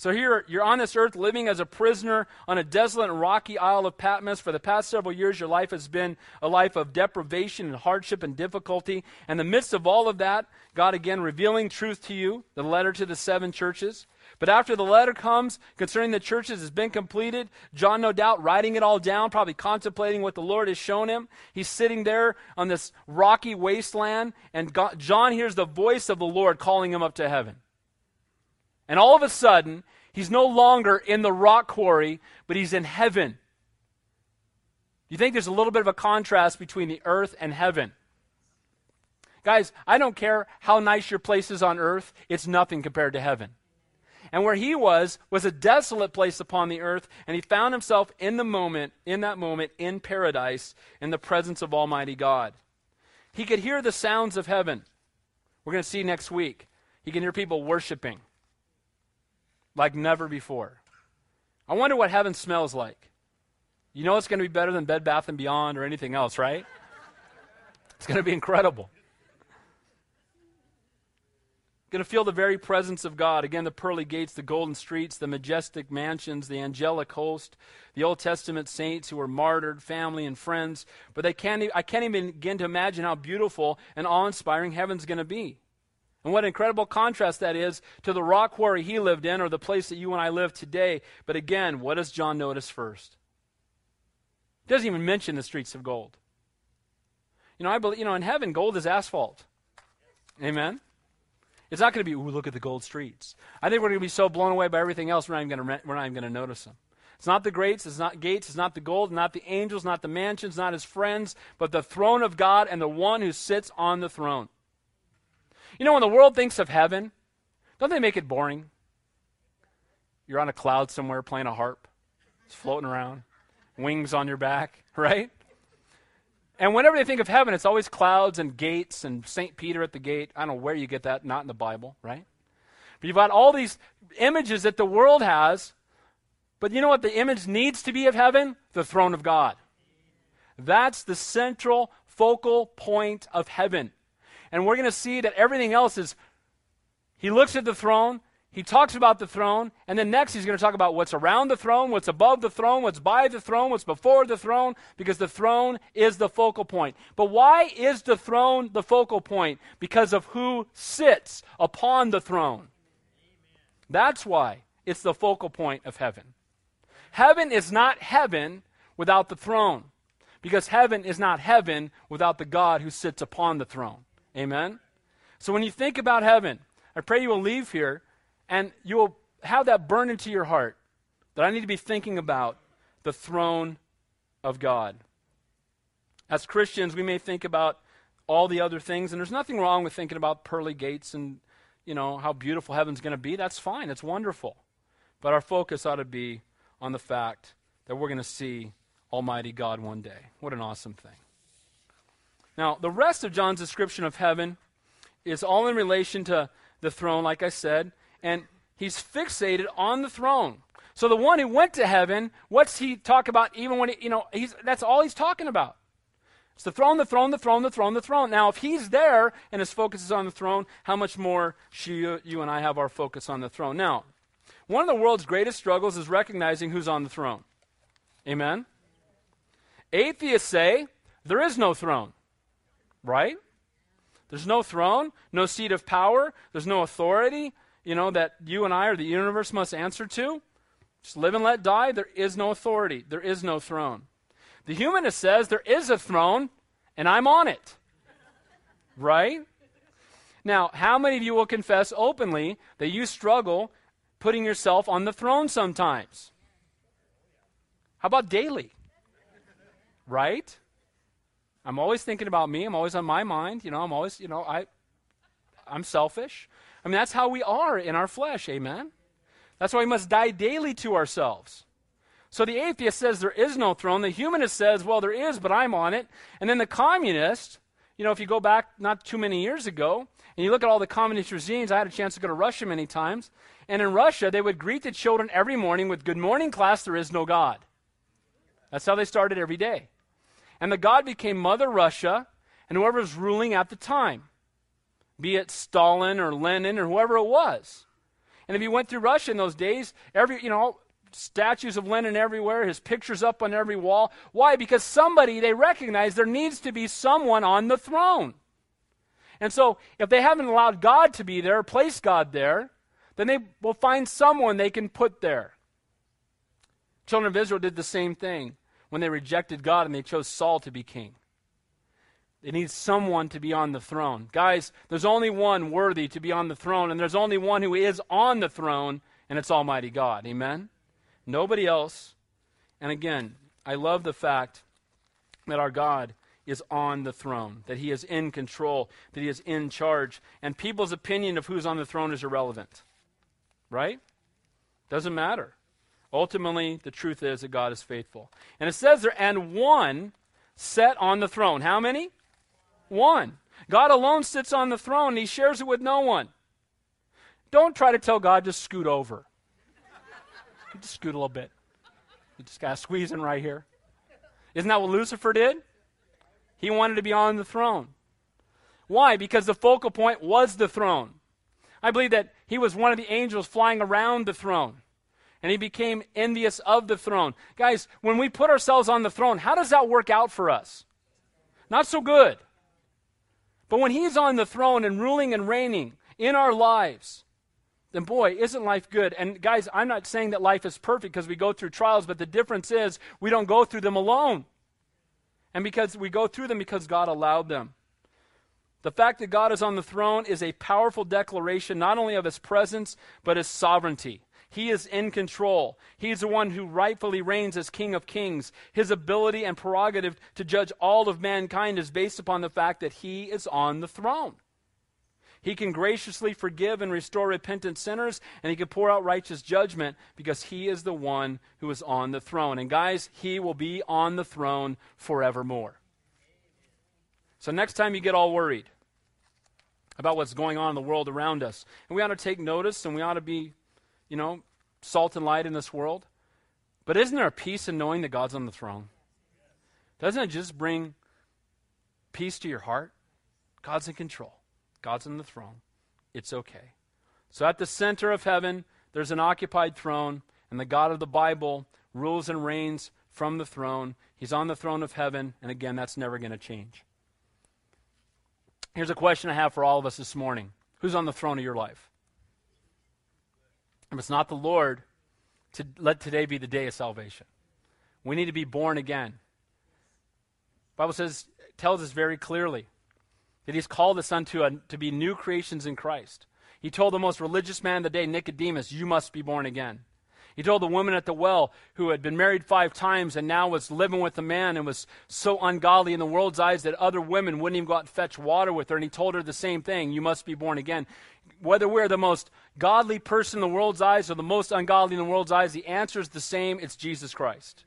So here, you're on this earth living as a prisoner on a desolate and rocky isle of Patmos. For the past several years, your life has been a life of deprivation and hardship and difficulty. And in the midst of all of that, God again revealing truth to you, the letter to the seven churches. But after the letter comes concerning the churches has been completed, John, no doubt, writing it all down, probably contemplating what the Lord has shown him. He's sitting there on this rocky wasteland, and God, John hears the voice of the Lord calling him up to heaven. And all of a sudden, he's no longer in the rock quarry, but he's in heaven. You think there's a little bit of a contrast between the earth and heaven? Guys, I don't care how nice your place is on earth, it's nothing compared to heaven. And where he was was a desolate place upon the earth, and he found himself in the moment, in that moment, in paradise, in the presence of Almighty God. He could hear the sounds of heaven. We're going to see next week. He can hear people worshiping like never before. I wonder what heaven smells like. You know it's going to be better than Bed Bath and Beyond or anything else, right? It's going to be incredible. Going to feel the very presence of God. Again, the pearly gates, the golden streets, the majestic mansions, the angelic host, the Old Testament saints who were martyred, family and friends. But they can't, I can't even begin to imagine how beautiful and awe inspiring heaven's going to be. And what incredible contrast that is to the rock quarry he lived in or the place that you and I live today. But again, what does John notice first? He doesn't even mention the streets of gold. You know, I believe, you know, in heaven, gold is asphalt. Amen? It's not going to be, ooh, look at the gold streets. I think we're going to be so blown away by everything else, we're not going to, we're not even going to notice them. It's not the greats, it's not gates, it's not the gold, not the angels, not the mansions, not his friends, but the throne of God and the one who sits on the throne. You know, when the world thinks of heaven, don't they make it boring? You're on a cloud somewhere playing a harp, it's floating around, wings on your back, *laughs* right? And whenever they think of heaven, it's always clouds and gates and St. Peter at the gate. I don't know where you get that, not in the Bible, right? But you've got all these images that the world has. But you know what the image needs to be of heaven? The throne of God. That's the central focal point of heaven. And we're going to see that everything else is, he looks at the throne, he talks about the throne, and then next he's going to talk about what's around the throne, what's above the throne, what's by the throne, what's before the throne, because the throne is the focal point. But why is the throne the focal point? Because of who sits upon the throne. That's why it's the focal point of heaven. Heaven is not heaven without the throne, because heaven is not heaven without the God who sits upon the throne. Amen? So when you think about heaven, I pray you will leave here and you will have that burn into your heart that I need to be thinking about the throne of God. As Christians, we may think about all the other things, and there's nothing wrong with thinking about pearly gates and, you know, how beautiful heaven's going to be. That's fine. It's wonderful. But our focus ought to be on the fact that we're going to see Almighty God one day. What an awesome thing. Now, the rest of John's description of heaven is all in relation to the throne, like I said and he's fixated on the throne. So the one who went to heaven, what's he talk about even when he, you know, he's, that's all he's talking about. It's the throne, the throne, the throne, the throne, the throne. Now, if he's there and his focus is on the throne, how much more should you, you and I have our focus on the throne? Now, one of the world's greatest struggles is recognizing who's on the throne. Amen? Atheists say there is no throne, right? There's no throne, no seat of power, there's no authority, you know, that you and I or the universe must answer to? Just live and let die. There is no authority, there is no throne. The humanist says there is a throne and I'm on it. Right? Now, how many of you will confess openly that you struggle putting yourself on the throne sometimes? How about daily? Right? I'm always thinking about me. I'm always on my mind. You know, I'm always, you know, I, I'm selfish. I mean, that's how we are in our flesh. Amen. That's why we must die daily to ourselves. So the atheist says there is no throne. The humanist says, well, there is, but I'm on it. And then the communist, you know, if you go back not too many years ago, and you look at all the communist regimes, I had a chance to go to Russia many times. And in Russia, they would greet the children every morning with, Good morning, class, there is no God. That's how they started every day. And the God became Mother Russia and whoever was ruling at the time, be it Stalin or Lenin or whoever it was. And if you went through Russia in those days, every, you know, statues of Lenin everywhere, his pictures up on every wall. Why? Because somebody, they recognize there needs to be someone on the throne. And so, if they haven't allowed God to be there, placed God there, then they will find someone they can put there. Children of Israel did the same thing when they rejected God and they chose Saul to be king. They need someone to be on the throne. Guys, there's only one worthy to be on the throne, and there's only one who is on the throne, and it's Almighty God. Amen? Nobody else. And again, I love the fact that our God is on the throne, that he is in control, that he is in charge. And people's opinion of who's on the throne is irrelevant. Right? Doesn't matter. Ultimately, the truth is that God is faithful. And it says there, and one set on the throne. How many? One. God alone sits on the throne, and he shares it with no one. Don't try to tell God to scoot over. *laughs* Just scoot a little bit. You just got to squeeze in right here. Isn't that what Lucifer did? He wanted to be on the throne. Why? Because the focal point was the throne. I believe that he was one of the angels flying around the throne. And he became envious of the throne. Guys, when we put ourselves on the throne, how does that work out for us? Not so good. But when he's on the throne and ruling and reigning in our lives, then boy, isn't life good? And guys, I'm not saying that life is perfect because we go through trials, but the difference is we don't go through them alone. And because we go through them because God allowed them. The fact that God is on the throne is a powerful declaration not only of his presence, but his sovereignty. He is in control. He is the one who rightfully reigns as King of Kings. His ability and prerogative to judge all of mankind is based upon the fact that he is on the throne. He can graciously forgive and restore repentant sinners, and he can pour out righteous judgment because he is the one who is on the throne. And guys, he will be on the throne forevermore. So next time you get all worried about what's going on in the world around us, and we ought to take notice and we ought to be, you know, salt and light in this world. But isn't there a peace in knowing that God's on the throne? Doesn't it just bring peace to your heart? God's in control. God's on the throne. It's okay. So at the center of heaven, there's an occupied throne, and the God of the Bible rules and reigns from the throne. He's on the throne of heaven, and again, that's never going to change. Here's a question I have for all of us this morning Who's on the throne of your life? If it's not the Lord, to let today be the day of salvation. We need to be born again. Bible says tells us very clearly that he's called us unto a, to be new creations in Christ. He told the most religious man of the day, Nicodemus, you must be born again. He told the woman at the well who had been married five times and now was living with a man and was so ungodly in the world's eyes that other women wouldn't even go out and fetch water with her. And he told her the same thing you must be born again. Whether we're the most godly person in the world's eyes or the most ungodly in the world's eyes, the answer is the same it's Jesus Christ.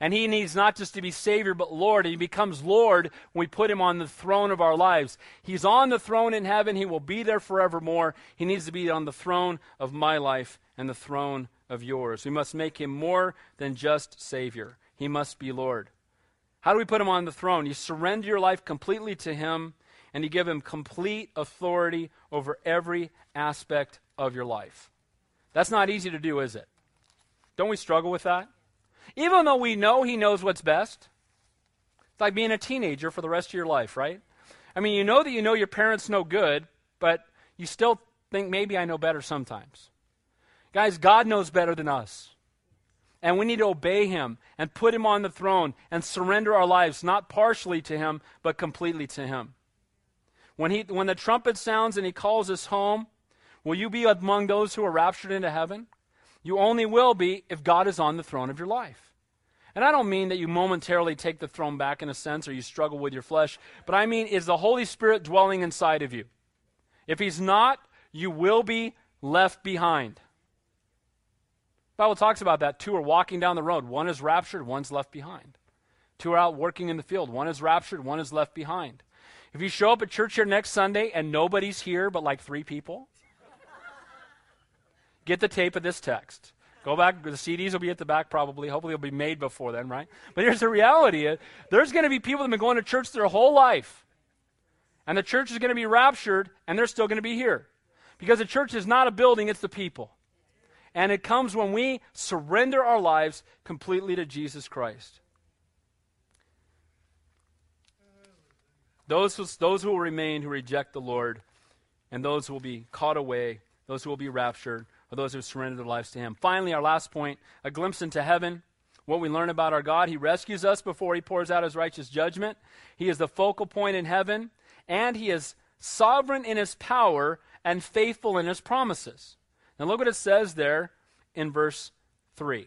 And he needs not just to be Savior, but Lord. And he becomes Lord when we put him on the throne of our lives. He's on the throne in heaven. He will be there forevermore. He needs to be on the throne of my life and the throne of yours. We must make him more than just Savior. He must be Lord. How do we put him on the throne? You surrender your life completely to him, and you give him complete authority over every aspect of your life. That's not easy to do, is it? Don't we struggle with that? Even though we know He knows what's best. It's like being a teenager for the rest of your life, right? I mean, you know that you know your parents know good, but you still think maybe I know better sometimes. Guys, God knows better than us. And we need to obey Him and put Him on the throne and surrender our lives, not partially to Him, but completely to Him. When, he, when the trumpet sounds and He calls us home, will you be among those who are raptured into heaven? You only will be if God is on the throne of your life. And I don't mean that you momentarily take the throne back in a sense or you struggle with your flesh, but I mean, is the Holy Spirit dwelling inside of you? If He's not, you will be left behind. Bible talks about that. Two are walking down the road. One is raptured, one's left behind. Two are out working in the field. One is raptured, one is left behind. If you show up at church here next Sunday and nobody's here but like three people, get the tape of this text. Go back. The CDs will be at the back probably. Hopefully, it'll be made before then, right? But here's the reality: there's going to be people that have been going to church their whole life, and the church is going to be raptured, and they're still going to be here, because the church is not a building; it's the people, and it comes when we surrender our lives completely to Jesus Christ. Those who, those who will remain who reject the Lord, and those who will be caught away, those who will be raptured, or those who surrender their lives to Him. Finally, our last point a glimpse into heaven. What we learn about our God, He rescues us before He pours out His righteous judgment. He is the focal point in heaven, and He is sovereign in His power and faithful in His promises. Now, look what it says there in verse 3.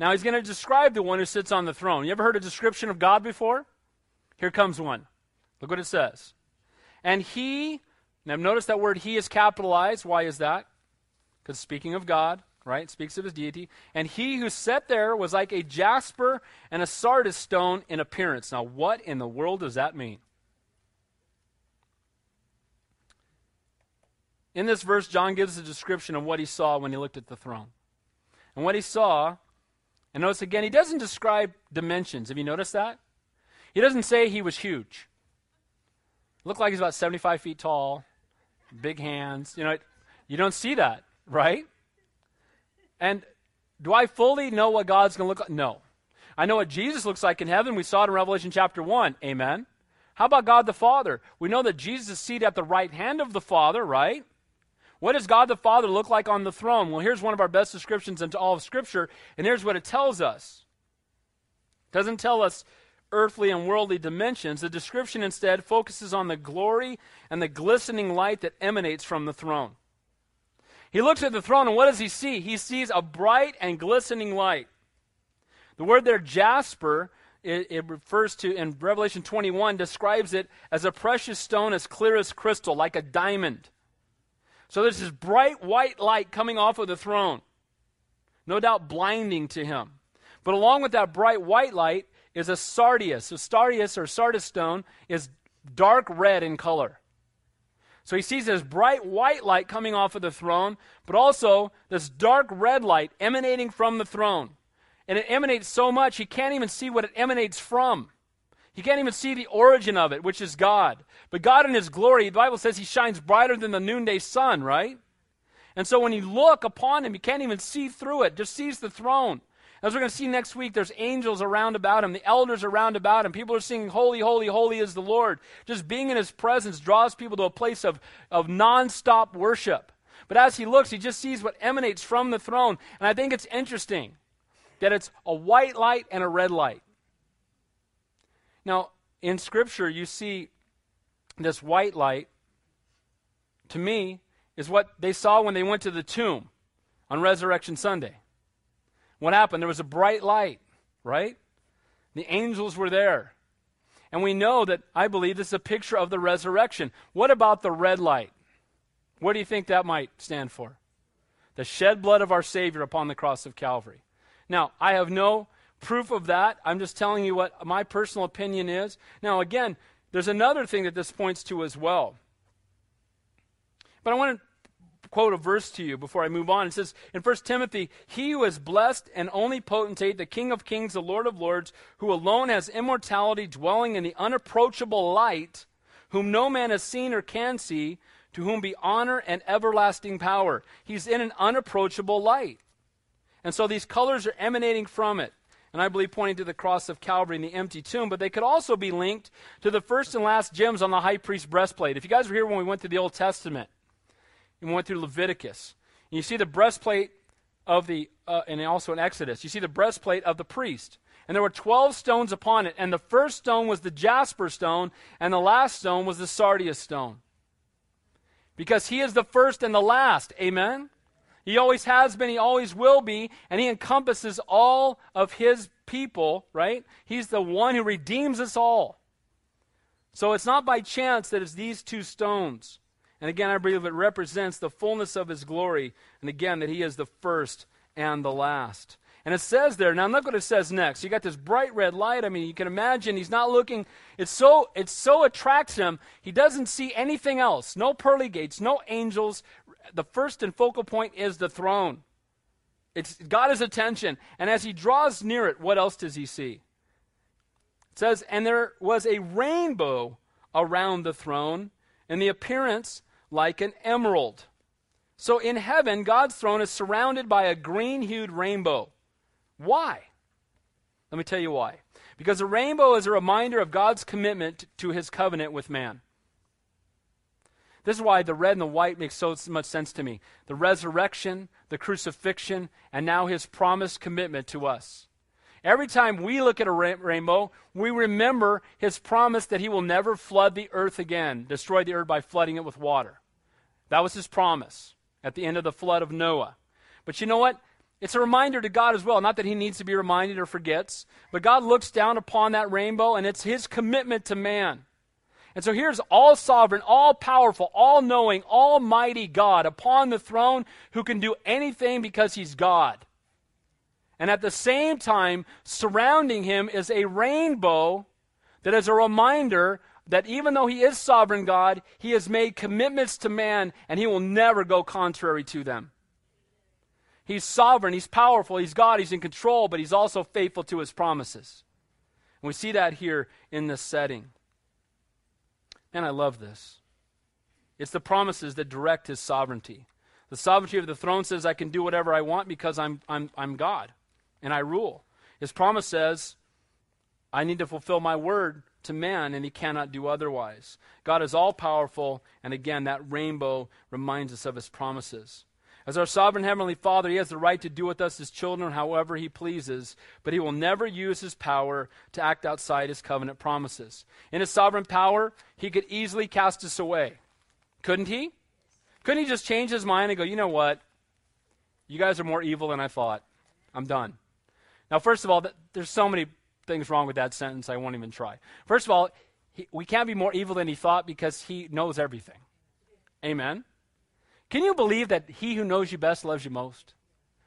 Now, He's going to describe the one who sits on the throne. You ever heard a description of God before? Here comes one. Look what it says. And he, now notice that word he is capitalized. Why is that? Because speaking of God, right, it speaks of his deity. And he who sat there was like a jasper and a sardis stone in appearance. Now, what in the world does that mean? In this verse, John gives a description of what he saw when he looked at the throne. And what he saw, and notice again, he doesn't describe dimensions. Have you noticed that? He doesn't say he was huge. Looked like he's about 75 feet tall, big hands. You know, it, you don't see that, right? And do I fully know what God's going to look like? No. I know what Jesus looks like in heaven. We saw it in Revelation chapter 1. Amen. How about God the Father? We know that Jesus is seated at the right hand of the Father, right? What does God the Father look like on the throne? Well, here's one of our best descriptions into all of Scripture, and here's what it tells us. It doesn't tell us earthly and worldly dimensions, the description instead focuses on the glory and the glistening light that emanates from the throne. He looks at the throne, and what does he see? He sees a bright and glistening light. The word there, jasper, it, it, refers to, in Revelation 21, describes it as a precious stone as clear as crystal, like a diamond. So there's this bright white light coming off of the throne, no doubt blinding to him. But along with that bright white light is a sardius. So sardius or sardis stone is dark red in color. So he sees this bright white light coming off of the throne, but also this dark red light emanating from the throne. And it emanates so much he can't even see what it emanates from. He can't even see the origin of it, which is God. But God in his glory, the Bible says he shines brighter than the noonday sun, right? And so when you look upon him, you can't even see through it, just sees the throne. As we're going to see next week, there's angels around about him, the elders around about him. People are singing, Holy, Holy, Holy is the Lord. Just being in his presence draws people to a place of, of nonstop worship. But as he looks, he just sees what emanates from the throne. And I think it's interesting that it's a white light and a red light. Now, in Scripture, you see this white light, to me, is what they saw when they went to the tomb on Resurrection Sunday. What happened? There was a bright light, right? The angels were there. And we know that, I believe, this is a picture of the resurrection. What about the red light? What do you think that might stand for? The shed blood of our Savior upon the cross of Calvary. Now, I have no proof of that. I'm just telling you what my personal opinion is. Now, again, there's another thing that this points to as well. But I want to quote a verse to you before I move on. It says in 1 Timothy, He who is blessed and only potentate, the King of kings, the Lord of lords, who alone has immortality, dwelling in the unapproachable light, whom no man has seen or can see, to whom be honor and everlasting power. He's in an unapproachable light. And so these colors are emanating from it. And I believe pointing to the cross of Calvary and the empty tomb, but they could also be linked to the first and last gems on the high priest's breastplate. If you guys were here when we went through the Old Testament, and we went through Leviticus. And you see the breastplate of the, uh, and also in Exodus, you see the breastplate of the priest. And there were 12 stones upon it. And the first stone was the jasper stone, and the last stone was the sardius stone. Because he is the first and the last. Amen? He always has been, he always will be, and he encompasses all of his people, right? He's the one who redeems us all. So it's not by chance that it's these two stones. And again, I believe it represents the fullness of his glory. And again, that he is the first and the last. And it says there, now look what it says next. You got this bright red light. I mean, you can imagine he's not looking, it's so it so attracts him, he doesn't see anything else. No pearly gates, no angels. The first and focal point is the throne. It's got his attention. And as he draws near it, what else does he see? It says, And there was a rainbow around the throne, and the appearance like an emerald. So in heaven, God's throne is surrounded by a green hued rainbow. Why? Let me tell you why. Because the rainbow is a reminder of God's commitment to his covenant with man. This is why the red and the white makes so much sense to me. The resurrection, the crucifixion, and now his promised commitment to us. Every time we look at a ra- rainbow, we remember his promise that he will never flood the earth again, destroy the earth by flooding it with water. That was his promise at the end of the flood of Noah. But you know what? It's a reminder to God as well. Not that he needs to be reminded or forgets, but God looks down upon that rainbow and it's his commitment to man. And so here's all sovereign, all powerful, all knowing, almighty God upon the throne who can do anything because he's God. And at the same time, surrounding him is a rainbow that is a reminder that even though he is sovereign God, he has made commitments to man and he will never go contrary to them. He's sovereign, he's powerful, he's God, he's in control, but he's also faithful to his promises. And we see that here in this setting. And I love this. It's the promises that direct his sovereignty. The sovereignty of the throne says, I can do whatever I want because I'm, I'm, I'm God and I rule. His promise says, I need to fulfill my word to man, and he cannot do otherwise. God is all powerful, and again, that rainbow reminds us of his promises. As our sovereign heavenly Father, he has the right to do with us his children however he pleases, but he will never use his power to act outside his covenant promises. In his sovereign power, he could easily cast us away. Couldn't he? Couldn't he just change his mind and go, you know what? You guys are more evil than I thought. I'm done. Now, first of all, there's so many things wrong with that sentence, I won't even try. First of all, he, we can't be more evil than he thought because he knows everything. Amen? Can you believe that he who knows you best loves you most?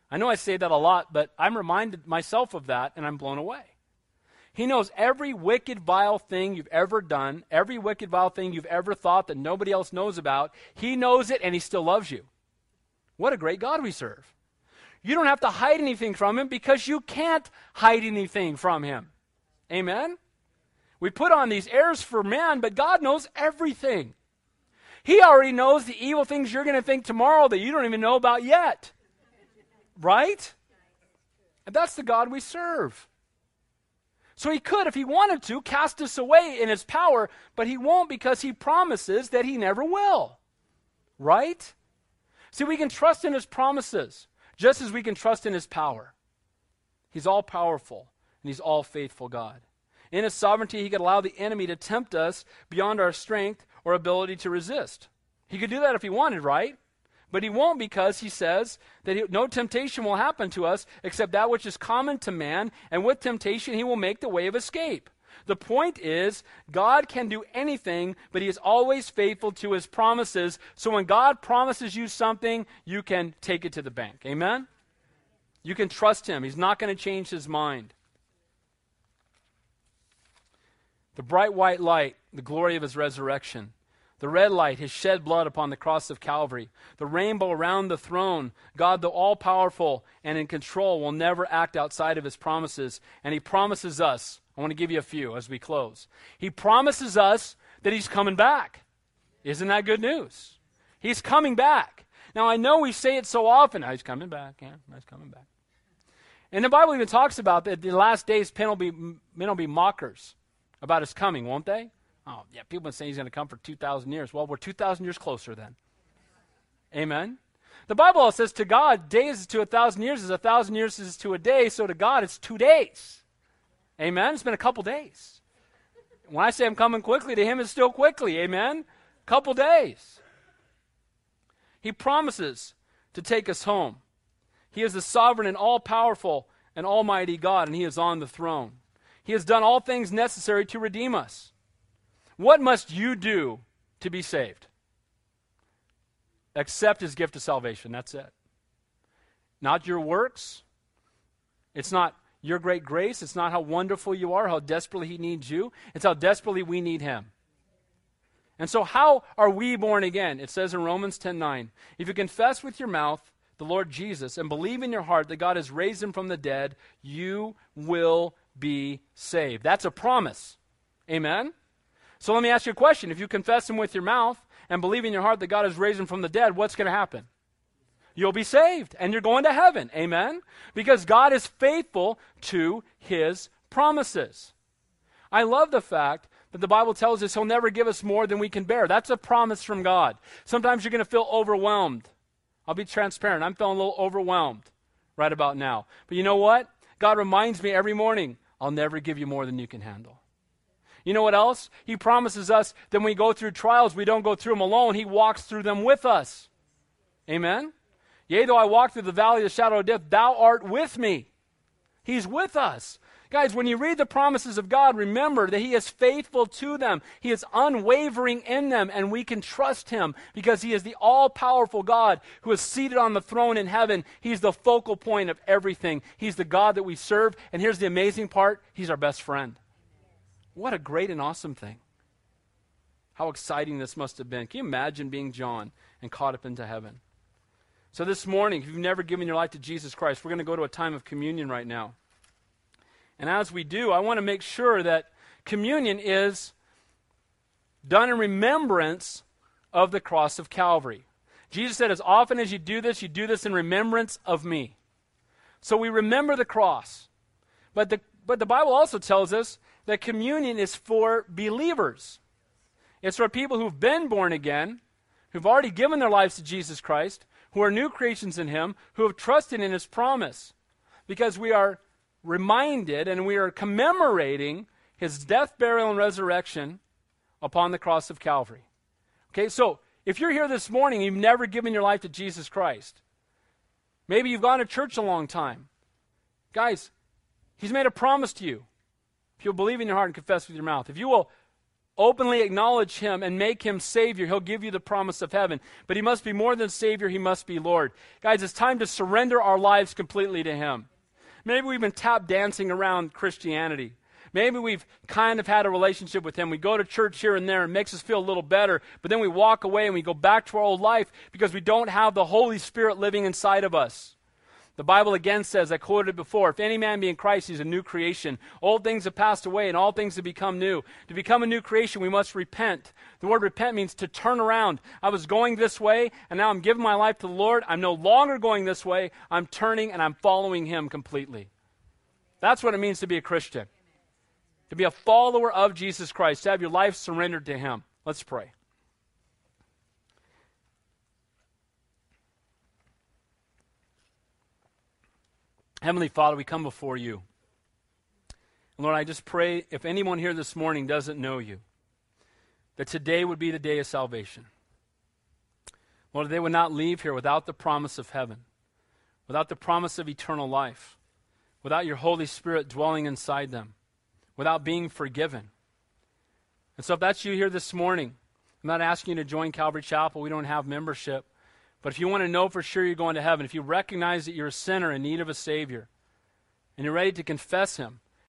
I know I say that a lot, but I'm reminded myself of that and I'm blown away. He knows every wicked, vile thing you've ever done, every wicked, vile thing you've ever thought that nobody else knows about. He knows it and he still loves you. What a great God we serve. You don't have to hide anything from him because you can't hide anything from him. Amen? We put on these airs for man, but God knows everything. He already knows the evil things you're going to think tomorrow that you don't even know about yet. Right? And that's the God we serve. So he could, if he wanted to, cast us away in his power, but he won't because he promises that he never will. Right? See, we can trust in his promises just as we can trust in his power. He's all powerful and he's all faithful God. In his sovereignty, he could allow the enemy to tempt us beyond our strength or ability to resist. He could do that if he wanted, right? But he won't because he says that he, no temptation will happen to us except that which is common to man, and with temptation he will make the way of escape. The point is, God can do anything, but he is always faithful to his promises. So when God promises you something, you can take it to the bank. Amen? You can trust him. He's not going to change his mind. The bright white light, the glory of his resurrection. The red light, his shed blood upon the cross of Calvary. The rainbow around the throne. God, the all powerful and in control, will never act outside of his promises. And he promises us, I want to give you a few as we close. He promises us that he's coming back. Isn't that good news? He's coming back. Now, I know we say it so often. Oh, he's coming back. Yeah, he's coming back. And the Bible even talks about that the last days men will be, men will be mockers about his coming, won't they? Oh, yeah, people have been saying he's going to come for 2,000 years. Well, we're 2,000 years closer then. Amen? The Bible says to God, days is to a thousand years is a thousand years is to a day, so to God it's two days. Amen? It's been a couple days. When I say I'm coming quickly, to him it's still quickly. Amen? Couple days. He promises to take us home. He is the sovereign and all powerful and almighty God, and he is on the throne. He has done all things necessary to redeem us. What must you do to be saved? Accept his gift of salvation. That's it. Not your works. It's not your great grace. It's not how wonderful you are, how desperately he needs you. It's how desperately we need him. And so, how are we born again? It says in Romans 10 9, if you confess with your mouth the Lord Jesus and believe in your heart that God has raised him from the dead, you will be saved. That's a promise. Amen? So, let me ask you a question. If you confess him with your mouth and believe in your heart that God has raised him from the dead, what's going to happen? You'll be saved and you're going to heaven. Amen? Because God is faithful to his promises. I love the fact that the Bible tells us He'll never give us more than we can bear. That's a promise from God. Sometimes you're going to feel overwhelmed. I'll be transparent. I'm feeling a little overwhelmed right about now. But you know what? God reminds me every morning I'll never give you more than you can handle. You know what else? He promises us that when we go through trials, we don't go through them alone. He walks through them with us. Amen? Yea, though I walk through the valley of the shadow of death, thou art with me. He's with us. Guys, when you read the promises of God, remember that He is faithful to them. He is unwavering in them, and we can trust Him because He is the all powerful God who is seated on the throne in heaven. He's the focal point of everything. He's the God that we serve. And here's the amazing part He's our best friend. What a great and awesome thing. How exciting this must have been. Can you imagine being John and caught up into heaven? So, this morning, if you've never given your life to Jesus Christ, we're going to go to a time of communion right now. And as we do, I want to make sure that communion is done in remembrance of the cross of Calvary. Jesus said, As often as you do this, you do this in remembrance of me. So we remember the cross. But the, but the Bible also tells us that communion is for believers. It's for people who've been born again, who've already given their lives to Jesus Christ, who are new creations in Him, who have trusted in His promise. Because we are reminded and we are commemorating his death, burial, and resurrection upon the cross of Calvary. Okay, so if you're here this morning, you've never given your life to Jesus Christ. Maybe you've gone to church a long time. Guys, he's made a promise to you. If you'll believe in your heart and confess with your mouth, if you will openly acknowledge him and make him Savior, he'll give you the promise of heaven. But he must be more than Savior, he must be Lord. Guys, it's time to surrender our lives completely to him. Maybe we've been tap dancing around Christianity. Maybe we've kind of had a relationship with Him. We go to church here and there and makes us feel a little better, but then we walk away and we go back to our old life because we don't have the Holy Spirit living inside of us. The Bible again says, I quoted before, if any man be in Christ, he's a new creation. Old things have passed away and all things have become new. To become a new creation, we must repent. The word repent means to turn around. I was going this way and now I'm giving my life to the Lord. I'm no longer going this way. I'm turning and I'm following Him completely. That's what it means to be a Christian. To be a follower of Jesus Christ, to have your life surrendered to Him. Let's pray. Heavenly Father, we come before you. Lord, I just pray if anyone here this morning doesn't know you, that today would be the day of salvation. Lord, they would not leave here without the promise of heaven, without the promise of eternal life, without your Holy Spirit dwelling inside them, without being forgiven. And so, if that's you here this morning, I'm not asking you to join Calvary Chapel. We don't have membership. But if you want to know for sure you're going to heaven, if you recognize that you're a sinner in need of a Savior, and you're ready to confess Him,